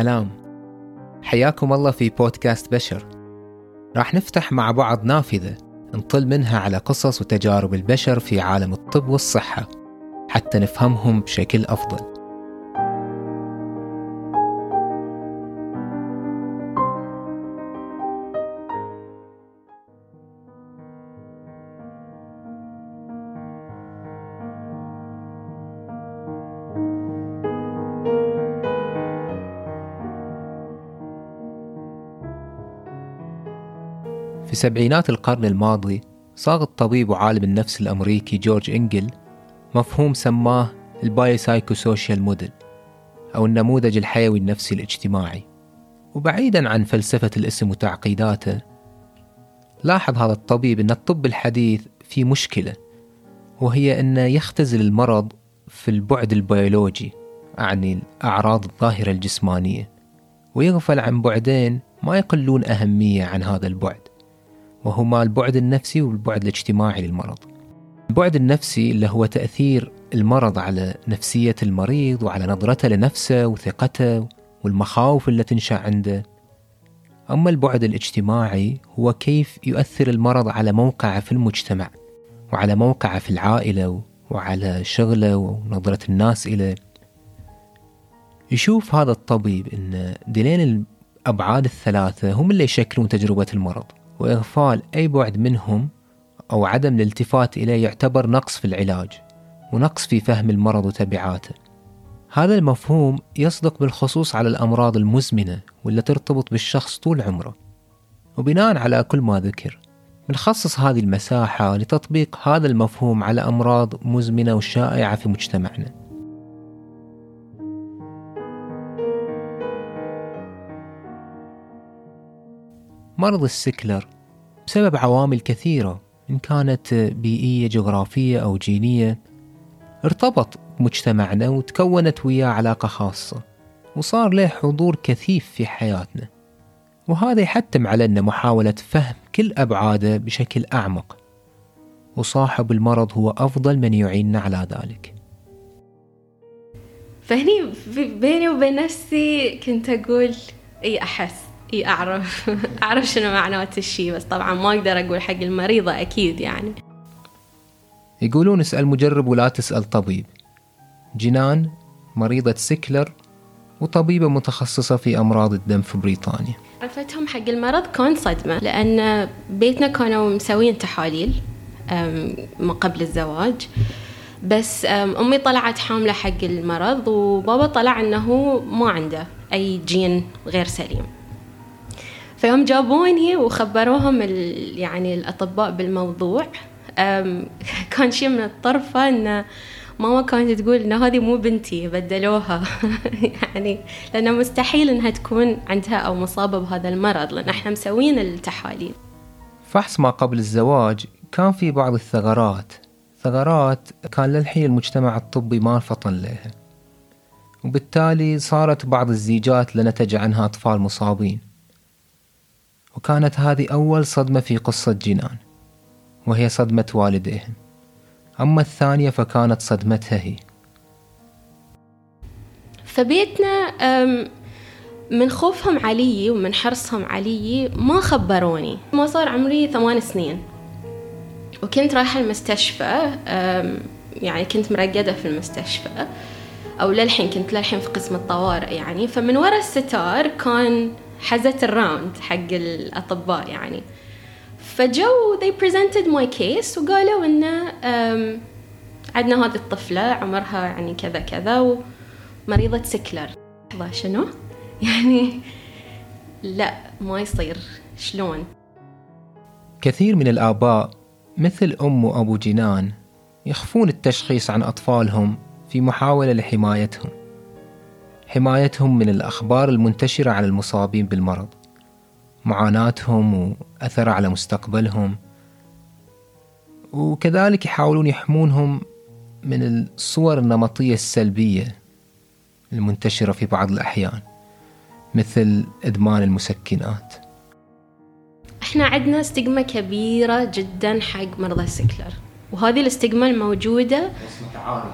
سلام حياكم الله في بودكاست بشر. راح نفتح مع بعض نافذة نطل منها على قصص وتجارب البشر في عالم الطب والصحة حتى نفهمهم بشكل أفضل. سبعينات القرن الماضي صاغ الطبيب وعالم النفس الأمريكي جورج إنجل مفهوم سماه ال biopsychosocial model أو النموذج الحيوي النفسي الاجتماعي. وبعيدا عن فلسفة الاسم وتعقيداته لاحظ هذا الطبيب أن الطب الحديث في مشكلة وهي أنه يختزل المرض في البعد البيولوجي أعني الأعراض الظاهرة الجسمانية ويغفل عن بعدين ما يقلون أهمية عن هذا البعد. وهما البعد النفسي والبعد الاجتماعي للمرض. البعد النفسي اللي هو تأثير المرض على نفسية المريض وعلى نظرته لنفسه وثقته والمخاوف اللي تنشأ عنده. أما البعد الاجتماعي هو كيف يؤثر المرض على موقعه في المجتمع وعلى موقعه في العائلة وعلى شغله ونظرة الناس إليه. يشوف هذا الطبيب أن دلين الأبعاد الثلاثة هم اللي يشكلون تجربة المرض. وإغفال أي بعد منهم أو عدم الالتفات إليه يعتبر نقص في العلاج ونقص في فهم المرض وتبعاته. هذا المفهوم يصدق بالخصوص على الأمراض المزمنة واللي ترتبط بالشخص طول عمره. وبناء على كل ما ذكر بنخصص هذه المساحة لتطبيق هذا المفهوم على أمراض مزمنة وشائعة في مجتمعنا. مرض السكلر بسبب عوامل كثيرة إن كانت بيئية جغرافية أو جينية ارتبط بمجتمعنا وتكونت وياه علاقة خاصة وصار له حضور كثيف في حياتنا. وهذا يحتم علينا محاولة فهم كل أبعاده بشكل أعمق وصاحب المرض هو أفضل من يعيننا على ذلك. فهني بيني وبين نفسي كنت أقول إي أحس. إي أعرف. أعرف شنو معنات الشيء بس طبعا ما أقدر أقول حق المريضة أكيد يعني. يقولون اسأل مجرب ولا تسأل طبيب. جنان مريضة سكلر وطبيبة متخصصة في أمراض الدم في بريطانيا. عرفتهم حق المرض كان صدمة لأن بيتنا كانوا مسوين تحاليل ما قبل الزواج. بس أمي طلعت حاملة حق المرض وبابا طلع أنه ما عنده أي جين غير سليم. فيوم جابوني وخبروهم يعني الأطباء بالموضوع. كان شيء من الطرفة إن ماما كانت تقول إن هذه مو بنتي بدلوها. يعني لأنه مستحيل إنها تكون عندها أو مصابة بهذا المرض لأن إحنا مسوين التحاليل. فحص ما قبل الزواج كان في بعض الثغرات. ثغرات كان للحين المجتمع الطبي ما فطن لها. وبالتالي صارت بعض الزيجات لنتج عنها أطفال مصابين. وكانت هذه أول صدمة في قصة جنان وهي صدمة والديهم. أما الثانية فكانت صدمتها هي. فبيتنا من خوفهم علي ومن حرصهم علي ما خبروني. ما صار عمري ثمان سنين. وكنت رايحة المستشفى يعني كنت مرقدة في المستشفى. أو للحين كنت للحين في قسم الطوارئ يعني. فمن وراء الستار كان حزت ال round حق الأطباء يعني فجو they presented my case وقالوا إنه عندنا هذه الطفلة عمرها يعني كذا كذا ومريضة sickler لحظة شنو؟ يعني لا ما يصير شلون؟ كثير من الآباء مثل أم وأبو جنان يخفون التشخيص عن أطفالهم في محاولة لحمايتهم حمايتهم من الأخبار المنتشرة عن المصابين بالمرض. معاناتهم وأثرها على مستقبلهم. وكذلك يحاولون يحمونهم من الصور النمطية السلبية المنتشرة في بعض الأحيان مثل إدمان المسكنات. إحنا عندنا استجمة كبيرة جدا حق مرضى السكلر وهذه الاستجمة الموجودة وصمة تعارض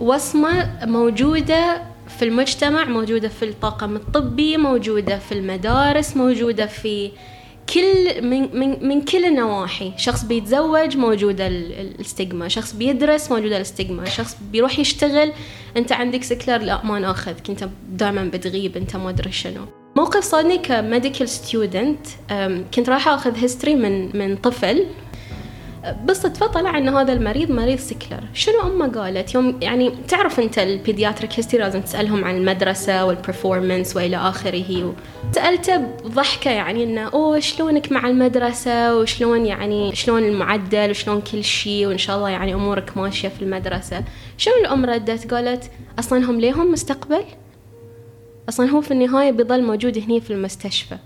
وصمة موجودة في المجتمع موجودة في الطاقم الطبي موجودة في المدارس موجودة في كل من, من, من كل النواحي شخص بيتزوج موجودة الاستجما شخص بيدرس موجودة الاستجما شخص بيروح يشتغل انت عندك sickler لا ما ناخذك. انت دائما بتغيب انت ما أدري شنو. موقف صادني ك medical student كنت رايحة أخذ history من من طفل. بالصدفة طلع ان هذا المريض مريض sickle شنو أمه قالت؟ يوم يعني تعرف أنت ال pediatric history لازم تسألهم عن المدرسة وال performance وإلى آخره سالته بضحكة يعني إنه أوه شلونك مع المدرسة؟ وشلون يعني شلون المعدل؟ وشلون كل شيء؟ وإن شاء الله يعني أمورك ماشية في المدرسة. شنو الأم ردت؟ قالت أصلا هم ليهم مستقبل؟ أصلا هو في النهاية بيظل موجود هني في المستشفى.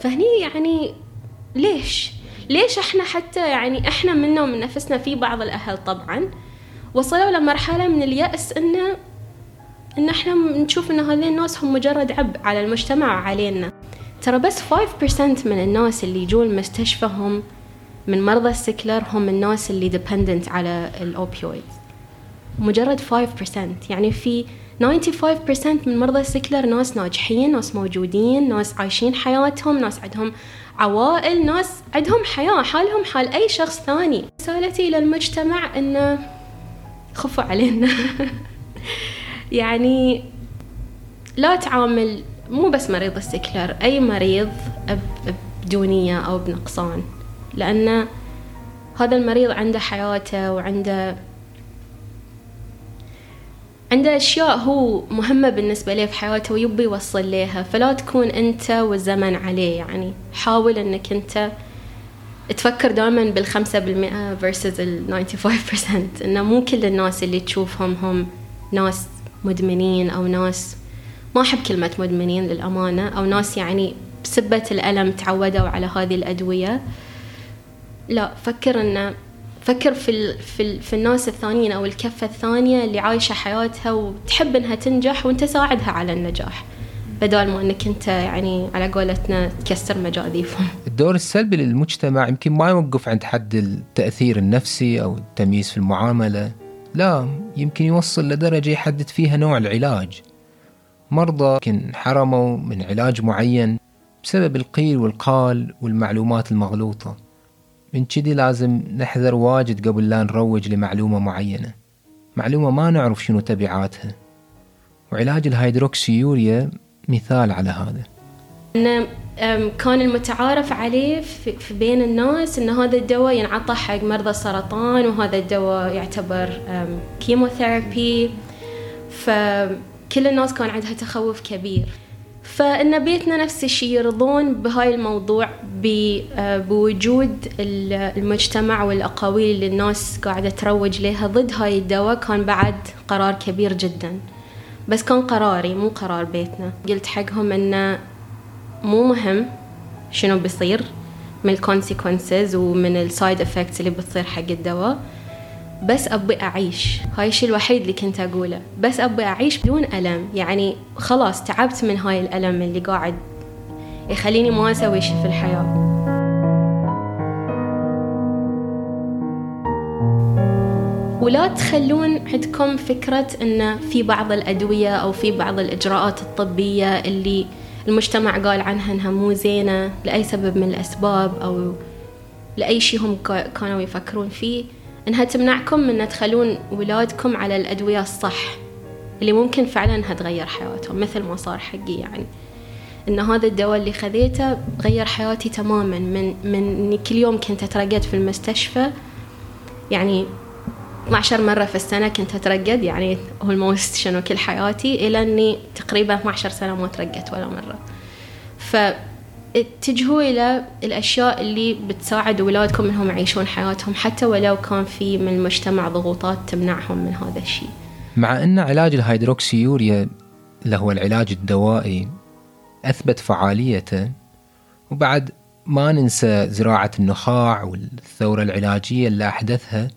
فهني يعني ليش؟ ليش إحنا حتى يعني إحنا منا ومن نفسنا في بعض الأهل طبعا وصلوا لمرحلة من اليأس انه إن إحنا نشوف إن هذين الناس هم مجرد عبء على المجتمع وعلينا. ترى بس 5% من الناس اللي يجون المستشفى هم من مرضى ال sickler هم الناس اللي dependent على ال opioid مجرد 5% يعني في 95% من مرضى ال sickler ناس ناجحين ناس موجودين ناس عايشين حياتهم ناس عندهم عوائل ناس عندهم حياة حالهم حال أي شخص ثاني. رسالتي إلى المجتمع إنه خفوا علينا. يعني لا تعامل مو بس مريض ال sickler أي مريض بدونية أو بنقصان. لأن هذا المريض عنده حياته وعنده عنده أشياء هو مهمة بالنسبة له في حياته ويبي يوصل لها فلا تكون أنت والزمن عليه يعني. حاول أنك أنت تفكر دائما بالخمسة بالمئة versus ال 95% إنه مو كل الناس اللي تشوفهم هم ناس مدمنين أو ناس ما أحب كلمة مدمنين للأمانة أو ناس يعني بسبة الألم تعودوا على هذه الأدوية. لا فكر إنه فكر في ال في, ال في الناس الثانيين أو الكفة الثانية اللي عايشة حياتها وتحب إنها تنجح وأنت ساعدها على النجاح بدال ما إنك أنت يعني على قولتنا تكسر مجاذيفهم. الدور السلبي للمجتمع يمكن ما يوقف عند حد التأثير النفسي أو التمييز في المعاملة، لا يمكن يوصل لدرجة يحدد فيها نوع العلاج. مرضى يمكن حرموا من علاج معين بسبب القيل والقال والمعلومات المغلوطة. من كذي لازم نحذر واجد قبل لا نروج لمعلومة معينة. معلومة ما نعرف شنو تبعاتها. وعلاج الهيدروكسيوريا مثال على هذا. أن كان المتعارف عليه في بين الناس أن هذا الدواء ينعطى حق مرضى السرطان وهذا الدواء يعتبر chemotherapy فكل الناس كان عندها تخوف كبير. فإن بيتنا نفس الشيء يرضون بهاي الموضوع آه، بوجود المجتمع والأقاويل اللي الناس قاعدة تروج لها ضد هاي الدواء كان بعد قرار كبير جدا. بس كان قراري مو قرار بيتنا. قلت حقهم إنه مو مهم شنو بيصير من ال consequences ومن ال side effects اللي بتصير حق الدواء. بس أبي أعيش. هاي الشيء الوحيد اللي كنت أقوله. بس أبي أعيش بدون ألم. يعني خلاص تعبت من هاي الألم اللي قاعد يخليني ما أسوي شيء في الحياة. ولا تخلون عندكم فكرة أن في بعض الأدوية أو في بعض الإجراءات الطبية اللي المجتمع قال عنها أنها مو زينة لأي سبب من الأسباب أو لأي شيء هم كانوا يفكرون فيه. إنها تمنعكم من تخلون ولادكم على الأدوية الصح اللي ممكن فعلا إنها تغير حياتهم مثل ما صار حقي يعني. إن هذا الدواء اللي خذيته غير حياتي تماما. من من إني كل يوم كنت أترقد في المستشفى يعني 12 مرة في السنة كنت أترقد يعني الموست شنو كل حياتي إلى أني تقريبا 12 سنة ما ترقدت ولا مرة. ف اتجهوا إلى الأشياء اللي بتساعد أولادكم إنهم يعيشون حياتهم حتى ولو كان في من المجتمع ضغوطات تمنعهم من هذا الشيء. مع أن علاج الهيدروكسيوريا اللي هو العلاج الدوائي أثبت فعاليته وبعد ما ننسى زراعة النخاع والثورة العلاجية اللي أحدثها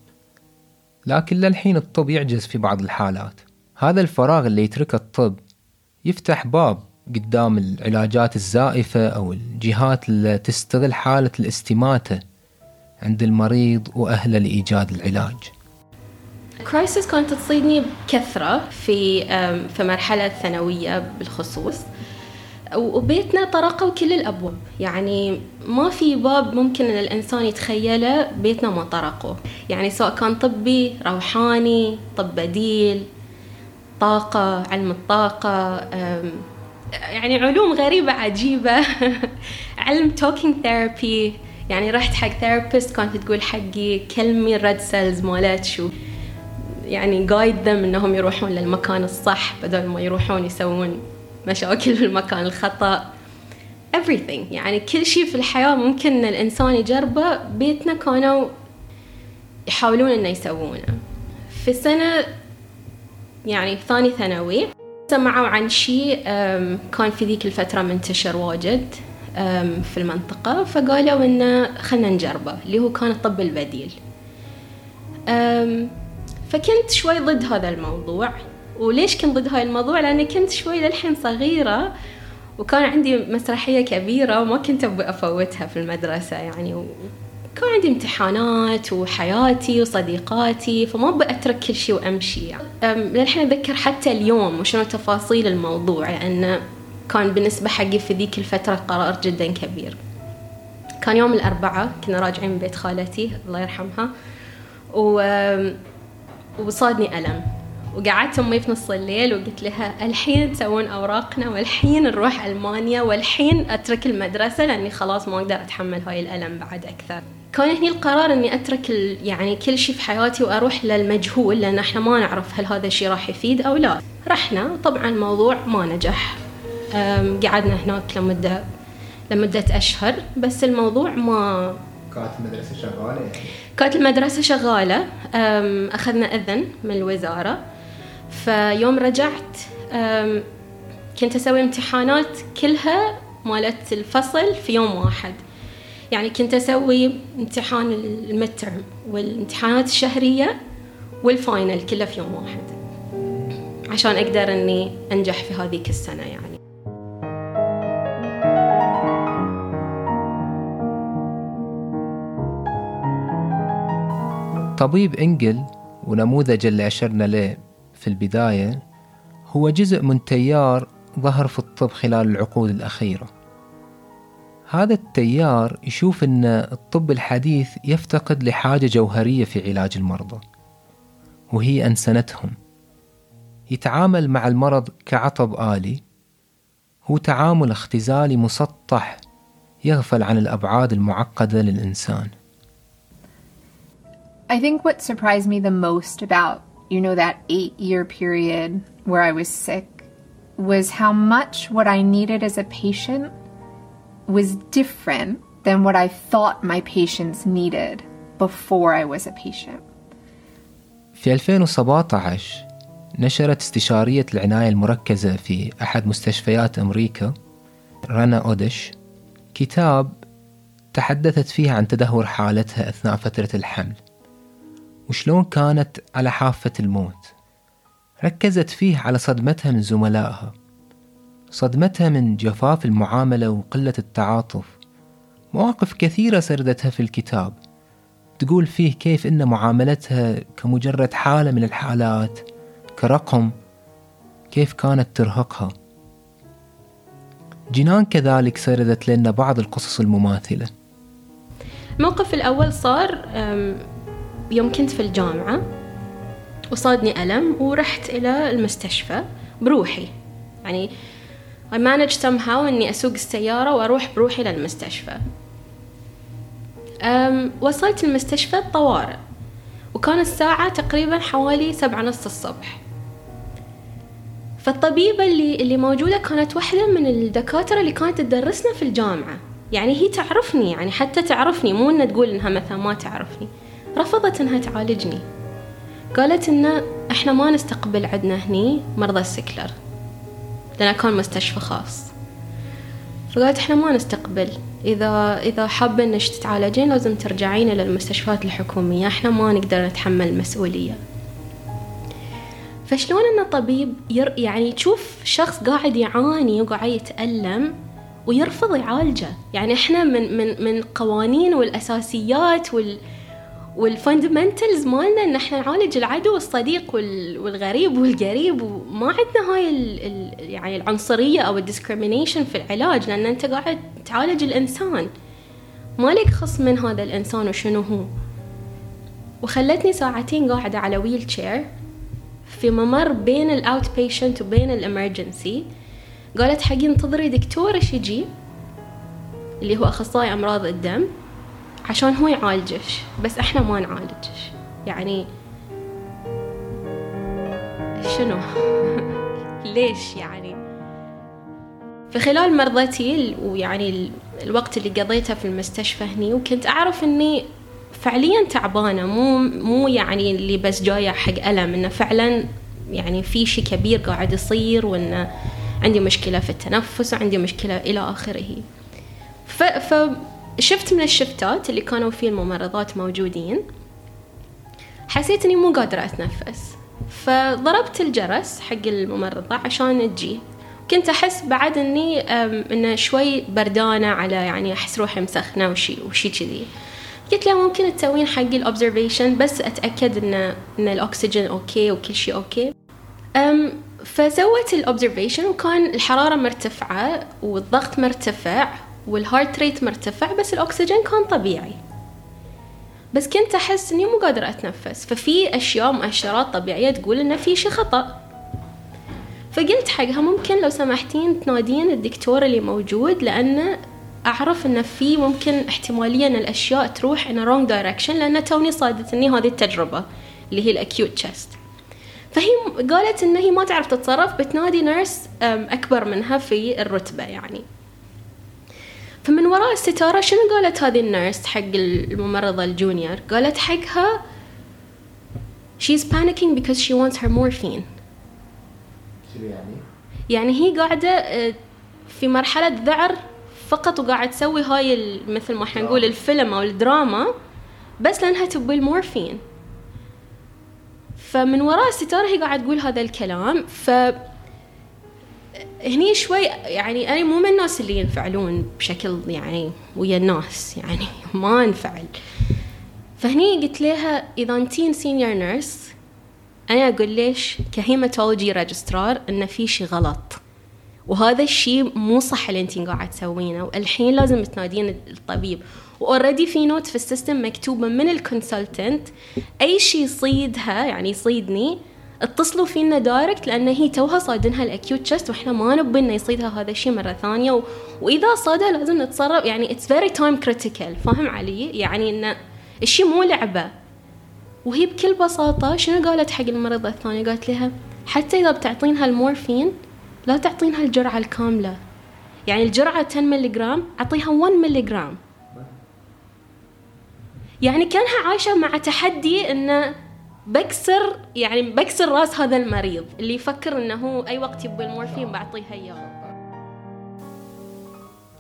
لكن للحين الطب يعجز في بعض الحالات. هذا الفراغ اللي يتركه الطب يفتح باب قدام العلاجات الزائفة أو الجهات اللي تستغل حالة الاستماتة عند المريض وأهله لإيجاد العلاج. كرايسيس كانت تصيدني بكثرة في في مرحلة ثانوية بالخصوص. وبيتنا طرقوا كل الأبواب. يعني ما في باب ممكن أن الإنسان يتخيله بيتنا ما طرقه يعني سواء كان طبي روحاني طب بديل طاقة علم الطاقة يعني علوم غريبة عجيبة. علم توكينج ثيرابي يعني رحت حق ثيرابيست كانت تقول حقي كلمي الريد سيلز مالت شو يعني جايد ذم إنهم يروحون للمكان الصح بدل ما يروحون يسوون مشاكل في المكان الخطأ. Everything. يعني كل شيء في الحياة ممكن إن الإنسان يجربه. بيتنا كانوا يحاولون إنه يسوونه. في سنة يعني ثاني ثانوي سمعوا عن شيء كان في ذيك الفترة منتشر واجد في المنطقة فقالوا إنه خلنا نجربه اللي هو كان الطب البديل. فكنت شوي ضد هذا الموضوع. وليش كنت ضد هاي الموضوع؟ لأني كنت شوي للحين صغيرة وكان عندي مسرحية كبيرة وما كنت أبغى أفوتها في المدرسة يعني كان عندي امتحانات وحياتي وصديقاتي فما أبغى أترك كل شيء وأمشي للحين أتذكر حتى اليوم وشنو تفاصيل الموضوع لأنه كان بالنسبة حقي في ذيك الفترة قرار جدا كبير. كان يوم الأربعاء كنا راجعين من بيت خالتي الله يرحمها و... وصادني ألم. وقعدت أمي في نص الليل وقلت لها الحين تسوون أوراقنا والحين نروح ألمانيا والحين أترك المدرسة لأني خلاص ما أقدر أتحمل هاي الألم بعد أكثر. كان هني القرار إني أترك يعني كل شيء في حياتي وأروح للمجهول لأن إحنا ما نعرف هل هذا الشيء راح يفيد أو لا. رحنا طبعا الموضوع ما نجح. قعدنا هناك لمدة لمدة أشهر بس الموضوع ما كانت المدرسة شغالة يعني؟ كانت المدرسة شغالة. أخذنا إذن من الوزارة. فيوم رجعت كنت أسوي امتحانات كلها مالت الفصل في يوم واحد. يعني كنت أسوي امتحان المترم والامتحانات الشهرية والفاينل كله في يوم واحد. عشان أقدر أني أنجح في هذيك السنة يعني. طبيب إنجل ونموذج اللي أشرنا له في البداية هو جزء من تيار ظهر في الطب خلال العقود الأخيرة. هذا التيار يشوف أن الطب الحديث يفتقد لحاجة جوهرية في علاج المرضى وهي أنسنتهم. يتعامل مع المرض كعطب آلي هو تعامل اختزالي مسطح يغفل عن الأبعاد المعقدة للإنسان. I think what surprised me the most about, you know, that eight year period where I was sick was how much what I needed as a patient was different than what I thought my patients needed before I was a patient. في 2017 نشرت استشارية العناية المركزة في أحد مستشفيات أمريكا رنا أودش كتاب تحدثت فيه عن تدهور حالتها أثناء فترة الحمل وشلون كانت على حافة الموت ركزت فيه على صدمتها من زملائها صدمتها من جفاف المعاملة وقلة التعاطف. مواقف كثيرة سردتها في الكتاب. تقول فيه كيف إن معاملتها كمجرد حالة من الحالات كرقم كيف كانت ترهقها. جنان كذلك سردت لنا بعض القصص المماثلة. الموقف الأول صار يوم كنت في الجامعة وصادني ألم ورحت إلى المستشفى بروحي. يعني I managed somehow إني أسوق السيارة وأروح بروحي للمستشفى. أم وصلت المستشفى الطوارئ وكان الساعة تقريبا حوالي سبعة نص الصبح. فالطبيبة اللي اللي موجودة كانت واحدة من الدكاترة اللي كانت تدرسنا في الجامعة. يعني هي تعرفني يعني حتى تعرفني مو إنها تقول إنها مثلا ما تعرفني. رفضت إنها تعالجني. قالت إن إحنا ما نستقبل عندنا هني مرضى السكلر. لأنه كان مستشفى خاص. فقالت إحنا ما نستقبل. إذا إذا حابة إنك تتعالجين لازم ترجعين إلى المستشفيات الحكومية. إحنا ما نقدر نتحمل المسؤولية. فشلون إن طبيب ير يعني تشوف شخص قاعد يعاني وقاعد يتألم ويرفض يعالجه. يعني إحنا من من من قوانين والأساسيات وال وال fundamentals مالنا إن إحنا نعالج العدو والصديق والغريب والقريب وما عندنا هاي ال ال يعني العنصرية أو ال discrimination في العلاج لأن أنت قاعد تعالج الإنسان. مالك خص من هذا الإنسان وشنو هو؟ وخلتني ساعتين قاعدة على wheelchair في ممر بين ال outpatient وبين ال emergency قالت حقي انتظري دكتور يجي؟ اللي هو أخصائي أمراض الدم. عشان هو يعالجش بس إحنا ما نعالجش يعني شنو؟ ليش يعني؟ في خلال مرضتي ويعني الوقت اللي قضيته في المستشفى هني وكنت أعرف إني فعليا تعبانة. مو مو يعني اللي بس جاية حق ألم إنه فعلا يعني في شيء كبير قاعد يصير وإنه عندي مشكلة في التنفس وعندي مشكلة إلى آخره. ف, ف شفت من الشفتات اللي كانوا فيه الممرضات موجودين. حسيت إني مو قادرة أتنفس. فضربت الجرس حق الممرضة عشان تجي كنت أحس بعد إني انه شوي بردانة على يعني أحس روحي مسخنة وشي وشي كذي. قلت لها ممكن تسوين حقي ال observation بس أتأكد إن إن الأكسجين okay وكل شيء okay. أم فسوت ال observation وكان الحرارة مرتفعة والضغط مرتفع. وال heart rate مرتفع بس الأكسجين كان طبيعي. بس كنت أحس إني مو قادرة أتنفس ففي أشياء مؤشرات طبيعية تقول إنه في شي خطأ. فقلت حقها ممكن لو سمحتين تنادين الدكتور اللي موجود لأنه أعرف إنه في ممكن احتمالية إن الأشياء تروح a wrong direction لأن توني صادتني هذه التجربة اللي هي ال acute chest فهي قالت إن هي ما تعرف تتصرف بتنادي nurse أكبر منها في الرتبة يعني. فمن وراء الستارة شنو قالت هذه ال nurse حق الممرضة ال junior؟ قالت حقها she's panicking because she wants her morphine. يعني؟ يعني هي قاعدة آه، في مرحلة ذعر فقط وقاعد تسوي هاي مثل ما إحنا نقول الفيلم أو الدراما بس لأنها تبي المورفين. فمن وراء الستارة هي قاعد تقول هذا الكلام ف هني شوي يعني أنا مو من الناس اللي ينفعلون بشكل يعني ويا الناس يعني ما انفعل فهني قلت لها إذا أنتين senior nurse أنا أقول لش ك hematology registrar إن في شي غلط. وهذا الشيء مو صح اللي انتين قاعد تسوينه والحين لازم تنادين الطبيب. و already في note في ال system مكتوبة من ال consultant أي شيء يصيدها يعني يصيدني اتصلوا فينا direct لأن هي توها صادتها ال acute chest وإحنا ما نبي إنه يصيدها هذا الشيء مرة ثانية و... وإذا صادها لازم نتصرف يعني it's very time critical فاهم علي؟ يعني انه الشيء مو لعبة. وهي بكل بساطة شنو قالت حق المريضة الثانية؟ قالت لها حتى إذا بتعطينها المورفين لا تعطينها الجرعة الكاملة. يعني الجرعة 10 ملغ أعطيها 1 ملغ يعني كأنها عايشة مع تحدي انه بكسر يعني بكسر راس هذا المريض اللي يفكر إنه هو أي وقت يبي المورفين بعطيه إياه.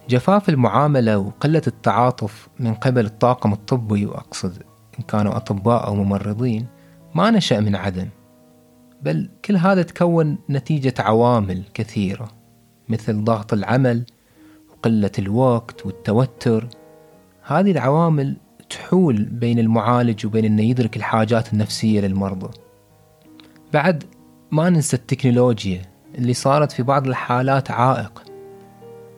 جفاف المعاملة وقلة التعاطف من قبل الطاقم الطبي وأقصد إن كانوا أطباء أو ممرضين ما نشأ من عدم بل كل هذا تكون نتيجة عوامل كثيرة مثل ضغط العمل وقلة الوقت والتوتر. هذه العوامل تحول بين المعالج وبين إنه يدرك الحاجات النفسية للمرضى. بعد ما ننسى التكنولوجيا اللي صارت في بعض الحالات عائق.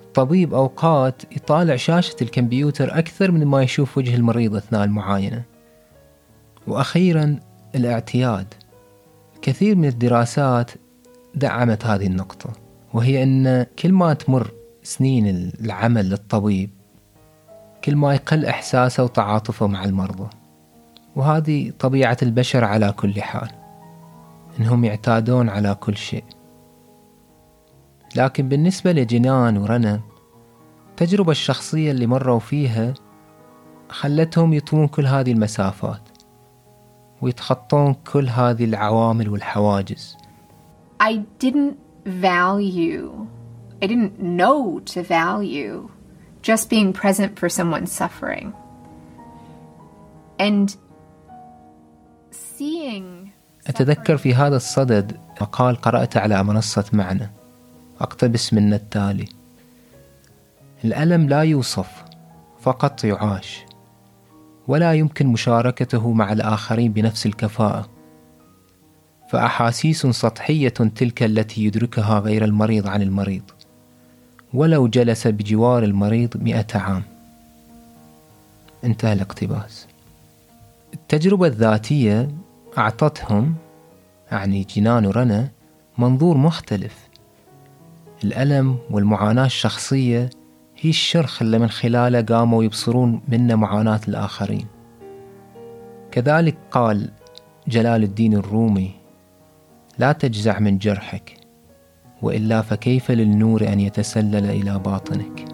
الطبيب أوقات يطالع شاشة الكمبيوتر أكثر من ما يشوف وجه المريض أثناء المعاينة. وأخيرا الاعتياد. كثير من الدراسات دعمت هذه النقطة وهي أن كل ما تمر سنين العمل للطبيب كل ما يقل إحساسه وتعاطفه مع المرضى. وهذه طبيعة البشر على كل حال إنهم يعتادون على كل شيء. لكن بالنسبة لجنان ورنا التجربة الشخصية اللي مروا فيها خلتهم يطوون كل هذه المسافات ويتخطون كل هذه العوامل والحواجز. I didn't value I didn't know to value just being present for someone's suffering. And seeing أتذكر في هذا الصدد مقال قرأته على منصة معنى أقتبس منه التالي. الألم لا يوصف فقط يعاش ولا يمكن مشاركته مع الآخرين بنفس الكفاءة. فأحاسيس سطحية تلك التي يدركها غير المريض عن المريض. ولو جلس بجوار المريض مئة عام. انتهى الاقتباس. التجربة الذاتية أعطتهم يعني جنان ورنا منظور مختلف. الألم والمعاناة الشخصية هي الشرخ اللي من خلاله قاموا يبصرون منا معاناة الآخرين. كذلك قال جلال الدين الرومي لا تجزع من جرحك وإلا فكيف للنور أن يتسلل إلى باطنك؟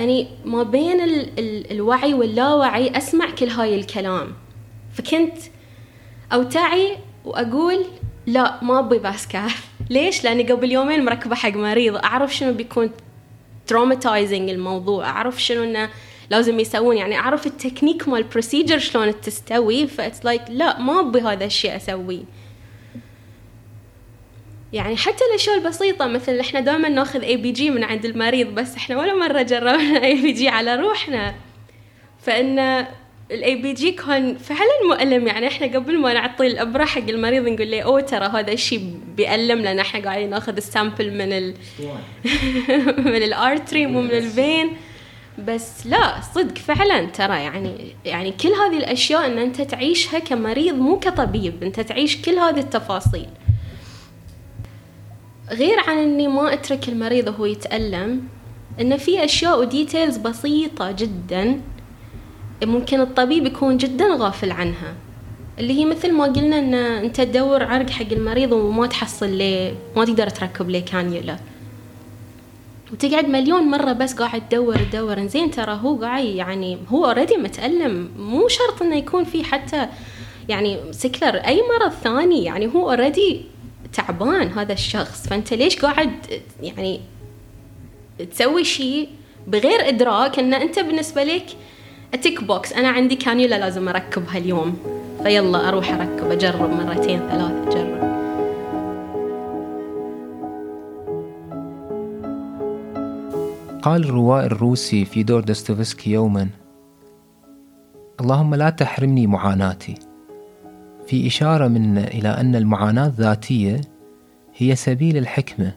يعني ما بين ال ال الوعي واللاوعي أسمع كل هاي الكلام. فكنت أوتعي وأقول لا ما أبي vascath ليش؟ لأني قبل يومين مركبة حق مريض. أعرف شنو بيكون traumatizing الموضوع. أعرف شنو إنه لازم يسوون. يعني أعرف التكنيك مال ال procedure شلون تستوي that's like لا ما أبي هذا الشيء أسويه. يعني حتى الاشياء البسيطة مثل إحنا دائما ناخذ ABG من عند المريض بس إحنا ولا مرة جربنا ABG على روحنا. فإن ال ABG كان فعلا مؤلم. يعني إحنا قبل ما نعطي الأبرة حق المريض نقول له أوه ترى هذا الشيء بيألم لأن إحنا قاعدين ناخذ ال sample من ال من ال artery مو من ال vein بس لا صدق فعلا ترى يعني يعني كل هذه الأشياء إن أنت تعيشها كمريض مو كطبيب أنت تعيش كل هذه التفاصيل. غير عن إني ما أترك المريض وهو يتألم إن في أشياء و details بسيطة جدا ممكن الطبيب يكون جدا غافل عنها. اللي هي مثل ما قلنا إن أنت تدور عرق حق المريض وما تحصل ليه ما تقدر تركب ليه كانيولا. وتقعد مليون مرة بس قاعد تدور تدور. زين ترى هو قاعد يعني هو already متألم. مو شرط إنه يكون في حتى يعني sickler أي مرض ثاني يعني هو already تعبان هذا الشخص. فأنت ليش قاعد يعني تسوي شيء بغير إدراك إن أنت بالنسبة لك tick box أنا عندي كانيولا لازم أركبها اليوم. فيلا أروح أركب. أجرب مرتين ثلاث أجرب. قال الروائي الروسي في دور دوستويفسكي يوما اللهم لا تحرمني معاناتي. في إشارة منا إلى أن المعاناة الذاتية هي سبيل الحكمة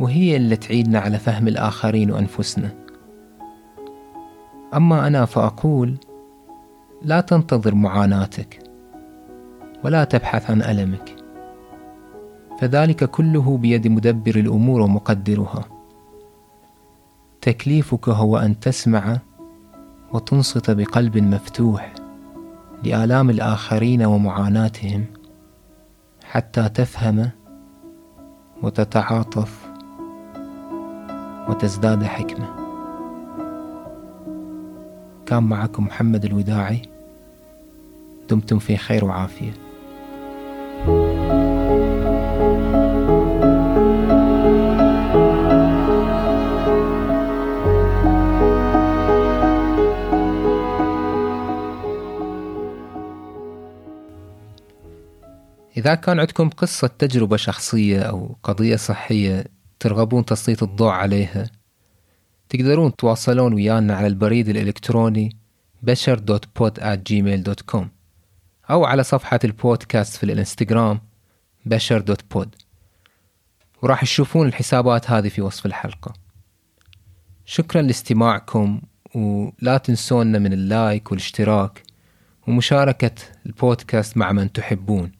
وهي اللي تعيدنا على فهم الآخرين وأنفسنا. أما أنا فأقول لا تنتظر معاناتك ولا تبحث عن ألمك. فذلك كله بيد مدبر الأمور ومقدرها. تكليفك هو أن تسمع وتنصت بقلب مفتوح لآلام الآخرين ومعاناتهم حتى تفهم وتتعاطف وتزداد حكمة. كان معكم محمد الوداعي. دمتم في خير وعافية. إذا كان عندكم قصة تجربة شخصية أو قضية صحية ترغبون تسليط الضوء عليها تقدرون تواصلون ويانا على البريد الإلكتروني بشر dot بود جيميل dot com أو على صفحة البودكاست في الإنستغرام بشر dot بود. وراح تشوفون الحسابات هذه في وصف الحلقة. شكرا لاستماعكم ولا تنسونا من ال like والاشتراك ومشاركة البودكاست مع من تحبون.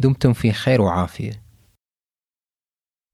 دمتم في خير وعافية.